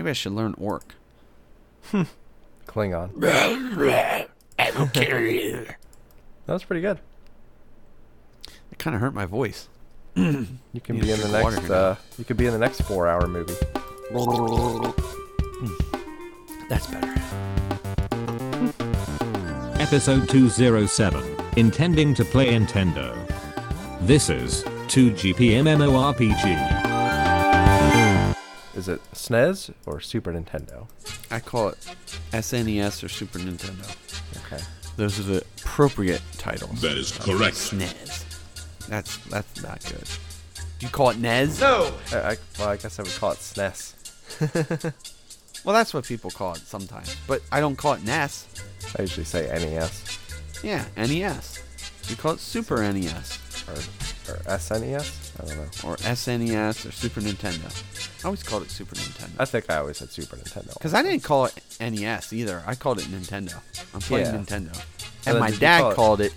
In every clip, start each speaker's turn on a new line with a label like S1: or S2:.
S1: Maybe I should learn Orc.
S2: Klingon.
S1: I don't care.
S2: That was pretty good.
S1: It kind of hurt my voice.
S2: You can
S1: Need
S2: be in the
S1: drink water
S2: next. Uh, you could be in the next four-hour movie.
S1: That's better.
S3: Episode 207 Intending to play Nintendo. This is 2GP MMORPG.
S2: Is it SNES or Super Nintendo?
S1: I call it SNES or Super Nintendo.
S2: Okay.
S1: Those are the appropriate titles.
S4: That is correct.
S1: SNES. That's that's not good. Do you call it NES? No.
S2: I, I, well, I guess I would call it E SNES.
S1: Well, that's what people call it sometimes, but I don't call it NES.
S2: I usually say NES
S1: Yeah, NES. You call it Super NES
S2: or, or SNES. I don't know.
S1: or SNES or Super Nintendo. I always called it Super Nintendo.
S2: I think I always said Super Nintendo.
S1: Because I didn't call it NES either. I called it Nintendo. I'm playing
S2: Yeah.
S1: Nintendo.
S2: then
S1: And my
S2: did you
S1: dad
S2: call it-
S1: called it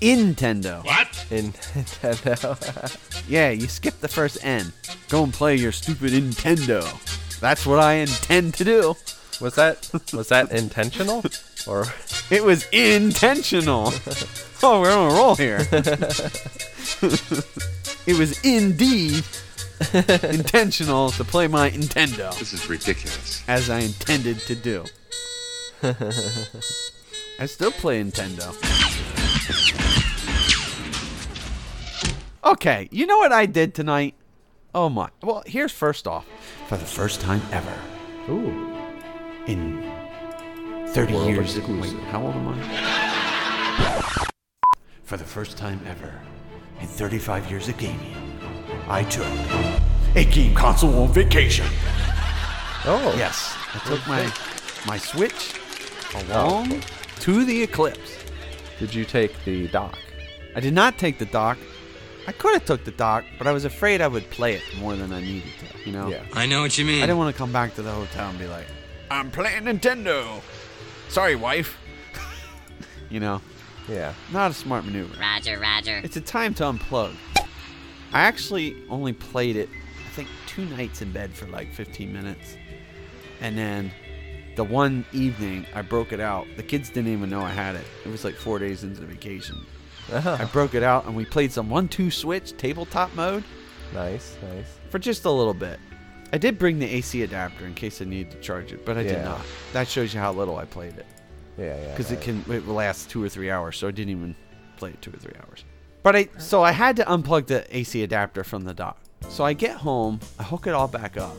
S1: Nintendo.
S4: What?
S2: in Nintendo.
S1: Yeah, you skip the first N. Go and play your stupid Nintendo. That's what I intend to do.
S2: was that was that intentional or
S1: It was intentional. oh, we're on a roll here. It was indeed intentional to play my Nintendo
S5: This is ridiculous.
S1: as I intended to do. I still play Nintendo. Okay, you know what I did tonight? Oh my. Well, here's first off. For the first time ever
S2: ooh?
S1: in 30
S2: World
S1: years. Wait, how old am I? For the first time ever in 35 years of gaming, I took a game console on vacation.
S2: Oh
S1: Yes, I took my my Switch oh. along to the Eclipse.
S2: Did you take the dock?
S1: I did not take the dock. I could have took the dock, but I was afraid I would play it more than I needed to. You know.
S2: Yeah.
S6: I know what you mean.
S1: I didn't want to come back to the hotel and be like, I'm playing Nintendo. Sorry, wife. you know,
S2: Yeah.
S1: not a smart maneuver.
S7: Roger, Roger.
S1: It's a time to unplug. I actually only played it, I think, two nights in bed for like 15 minutes. And then the one evening I broke it out. The kids didn't even know I had it. It was like four days into the vacation. Uh-huh. I broke it out and we played some one two switch tabletop mode
S2: Nice, nice.
S1: for just a little bit. I did bring the AC adapter in case I needed to charge it, but I
S2: Yeah.
S1: did not. That shows you how little I played it
S2: Yeah, yeah.
S1: because it can it lasts two or three hours, so I didn't even play it two or three hours. But I so I had to unplug the AC adapter from the dock. So I get home, I hook it all back up,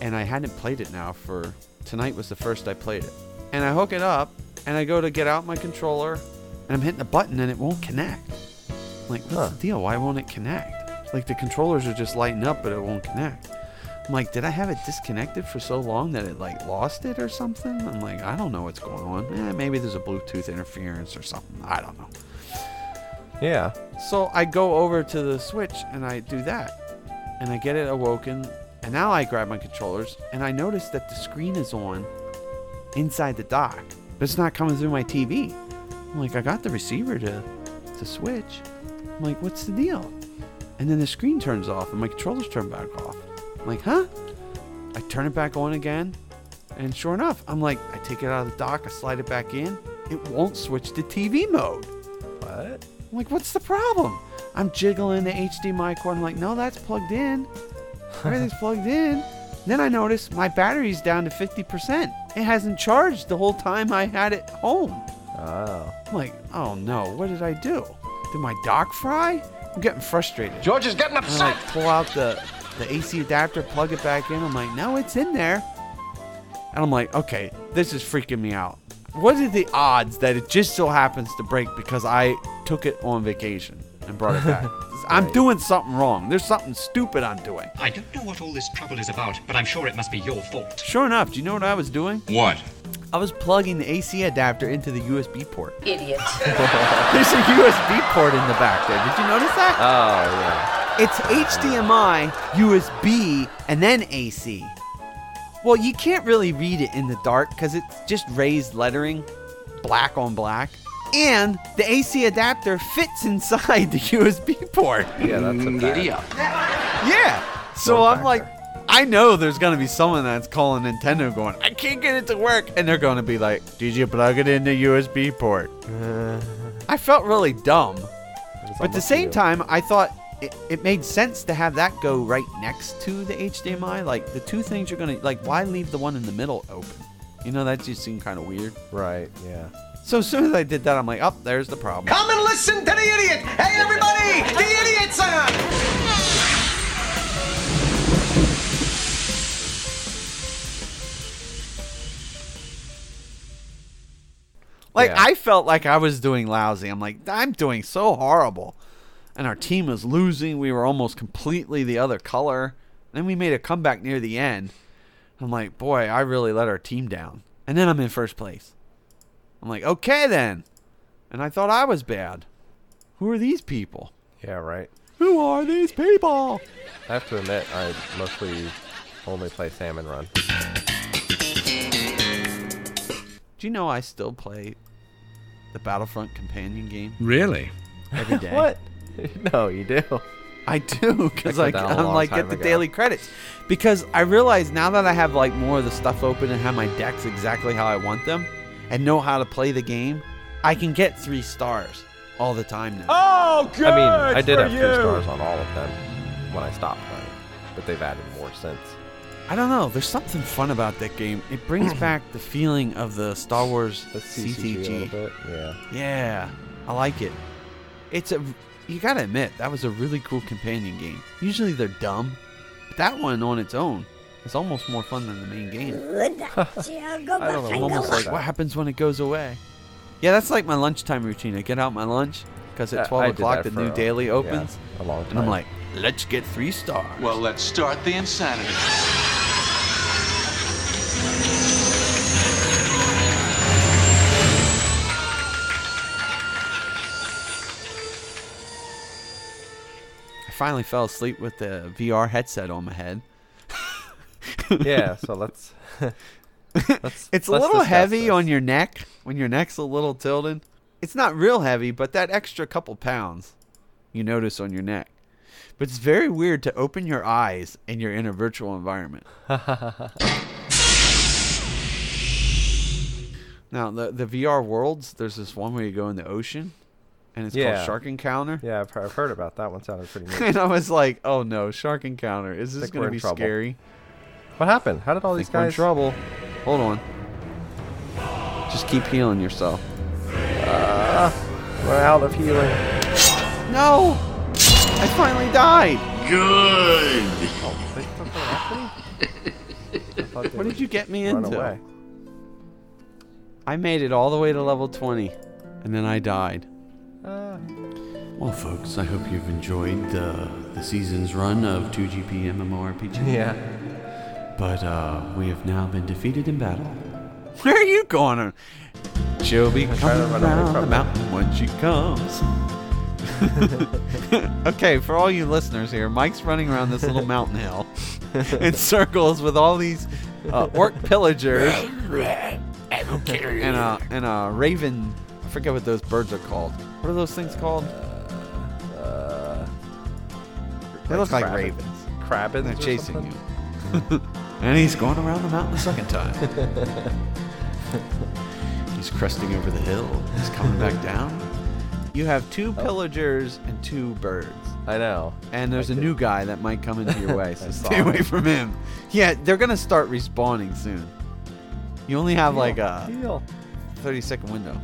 S1: and I hadn't played it now for tonight was the first I played it. And I hook it up, and I go to get out my controller, and I'm hitting the button and it won't connect. I'm like, what's
S2: Huh.
S1: the deal? Why won't it connect? Like the controllers are just lighting up, but it won't connect. I'm like, did I have it disconnected for so long that it like lost it or something? I'm like, I don't know what's going on. Eh, maybe there's a Bluetooth interference or something. I don't know.
S2: Yeah.
S1: So I go over to the Switch and I do that. And I get it awoken. And now I grab my controllers and I notice that the screen is on inside the dock, but it's not coming through my TV. I'm like, I got the receiver to, to switch. I'm like, what's the deal? And then the screen turns off and my controllers turn back off. I'm like, huh? I turn it back on again. And sure enough, I'm like, I take it out of the dock, I slide it back in. It won't switch to TV mode.
S2: What?
S1: I'm like, what's the problem? I'm jiggling the HDMI cord. I'm like, no, that's plugged in. Everything's plugged in. Then I notice my battery's down to 50%. It hasn't charged the whole time I had it home.
S2: Oh.
S1: I'm like, oh no, what did I do? Did my dock fry? I'm getting frustrated.
S5: George is getting
S1: And I like pull out the, the AC adapter, plug it back in. I'm like, no, it's in there. And I'm like, okay, this is freaking me out. What are the odds that it just so happens to break because I took it on vacation and brought it back? I'm
S2: Right.
S1: doing something wrong. There's something stupid I'm doing.
S8: I don't know what all this trouble is about, but I'm sure it must be your fault.
S1: Sure enough, do you know what I was doing?
S4: What?
S1: I was plugging the AC adapter into the USB port.
S7: Idiot.
S1: There's a USB port in the back there. Did you notice that?
S2: Oh yeah.
S1: It's HDMI, USB, and then AC. Well, you can't really read it in the dark because it's just raised lettering, black on black. And the AC adapter fits inside the USB port.
S2: Yeah, that's a bad.
S5: Giddy up.
S1: Yeah. So
S2: Going
S1: I'm like, I know there's gonna be someone that's calling Nintendo going, I can't get it to work, and they're gonna be like, Did you plug it in the USB port? I felt really dumb, but at the same
S2: you.
S1: time, I thought it, it made sense to have that go right next to the HDMI. Like the two things you're gonna like, why leave the one in the middle open? You know, that just seemed kind of weird.
S2: Right, yeah.
S1: So as soon as I did that, I'm like, oh, there's the problem.
S4: Come and listen to the idiot! Hey, everybody! The idiot's on!
S1: Like
S2: Yeah.
S1: I felt like I was doing lousy. I'm like, I'm doing so horrible. And our team was losing. We were almost completely the other color. Then we made a comeback near the end. I'm like, boy, I really let our team down. And then I'm in first place. I'm like, okay then. And I thought I was bad. Who are these people?
S2: Yeah, right.
S1: Who are these people?
S2: I have to admit, I mostly only play Salmon Run.
S1: Do you know I still play the Battlefront companion game
S3: Really?
S1: every day?
S2: What? no, you do.
S1: I do because
S2: Checked
S1: I
S2: it out a
S1: I'm like get the
S2: ago.
S1: daily credits because I realize now that I have like more of the stuff open and have my decks exactly how I want them and know how to play the game, I can get three stars all the time now.
S4: Oh, good
S2: I mean, I did have
S4: you.
S2: two stars on all of them when I stopped playing, but they've added more since.
S1: I don't know. There's something fun about that game. It brings back the feeling of the Star Wars
S2: The CCG, a little
S1: CCG.
S2: bit, yeah.
S1: Yeah, I like it. It's a you gotta admit that was a really cool companion game. Usually they're dumb, but that one on its own is almost more fun than the main game.
S2: I don't know.
S1: Almost like, what happens when it goes away? Yeah, that's like my lunchtime routine. I get out my lunch because at 12
S2: I did
S1: o'clock the new
S2: a-
S1: daily
S2: yeah,
S1: opens,
S2: a long
S1: and I'm like, let's get three stars.
S5: Well, let's start the insanity.
S1: Finally fell asleep with the VR headset on my head.
S2: yeah, so let's. let's
S1: It's a
S2: let's
S1: little heavy
S2: this.
S1: on your neck when your neck's a little tilted. It's not real heavy, but that extra couple pounds you notice on your neck. But it's very weird to open your eyes and you're in a virtual environment. now, the the VR worlds, there's this one where you go in the ocean and it's
S2: Yeah.
S1: called Shark Encounter.
S2: Yeah, I've, I've heard about that one. Sounded pretty neat.
S1: And I was like, "Oh no, Shark Encounter! Is this going to be
S2: trouble.
S1: scary?"
S2: what happened? How did all
S1: I
S2: these
S1: think we're in
S2: guys?
S1: trouble. Hold on. Just keep healing yourself.
S2: Ah, we're out of healing.
S1: No! I finally died.
S2: Oh, they took it after me? I thought they
S1: What did you get me into?
S2: away.
S1: I made it all the way to level 20, and then I died.
S6: Well, folks, I hope you've enjoyed the, the season's run of 2GP MMORPG.
S2: Yeah.
S6: But uh, we have now been defeated in battle.
S1: Where are you going? She'll be coming around
S2: from
S1: the mountain when she comes. okay, for all you listeners here, Mike's running around this little mountain hill in circles with all these uh, orc pillagers and a and a raven. I forget what those birds are called. What are those things called?
S2: Uh,
S1: They look like
S2: crabbin-
S1: ravens.
S2: Crabbins
S1: They're chasing
S2: something?
S1: you. and he's going around the mountain a second time. he's cresting over the hill. He's coming back down. You have two pillagers and two birds.
S2: I know.
S1: And there's
S2: I
S1: a
S2: did.
S1: new guy that might come into your way, so stay away
S2: him.
S1: from him. Yeah, they're gonna start respawning soon. You only have like a
S2: Heal.
S1: 30 second window.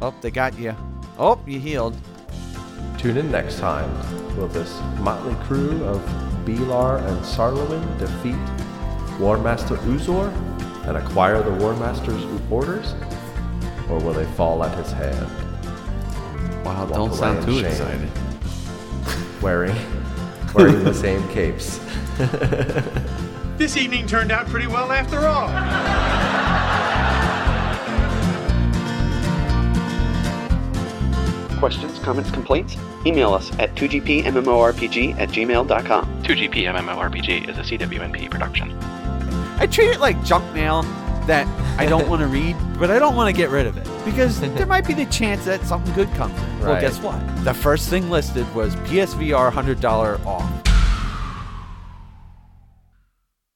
S1: Oh, they got you. Oh, you healed.
S2: Tune in next time. Will this motley crew of Belar and Sarlowin defeat Warmaster Uzor and acquire the Warmaster's orders? Or will they fall at his hand,
S1: Wow,
S2: Walk
S1: don't sound too
S2: shame.
S1: excited.
S2: wearing wearing the same capes?
S5: This evening turned out pretty well after all.
S7: Questions, comments, complaints? Email us at 2gpmmorpg at gmail.com.
S9: 2GP MMORPG is a CWNP production.
S1: I treat it like junk mail that I don't want to read, but I don't want to get rid of it because there might be the chance that something good comes in. Well, guess what? The first thing listed was PSVR $100 off.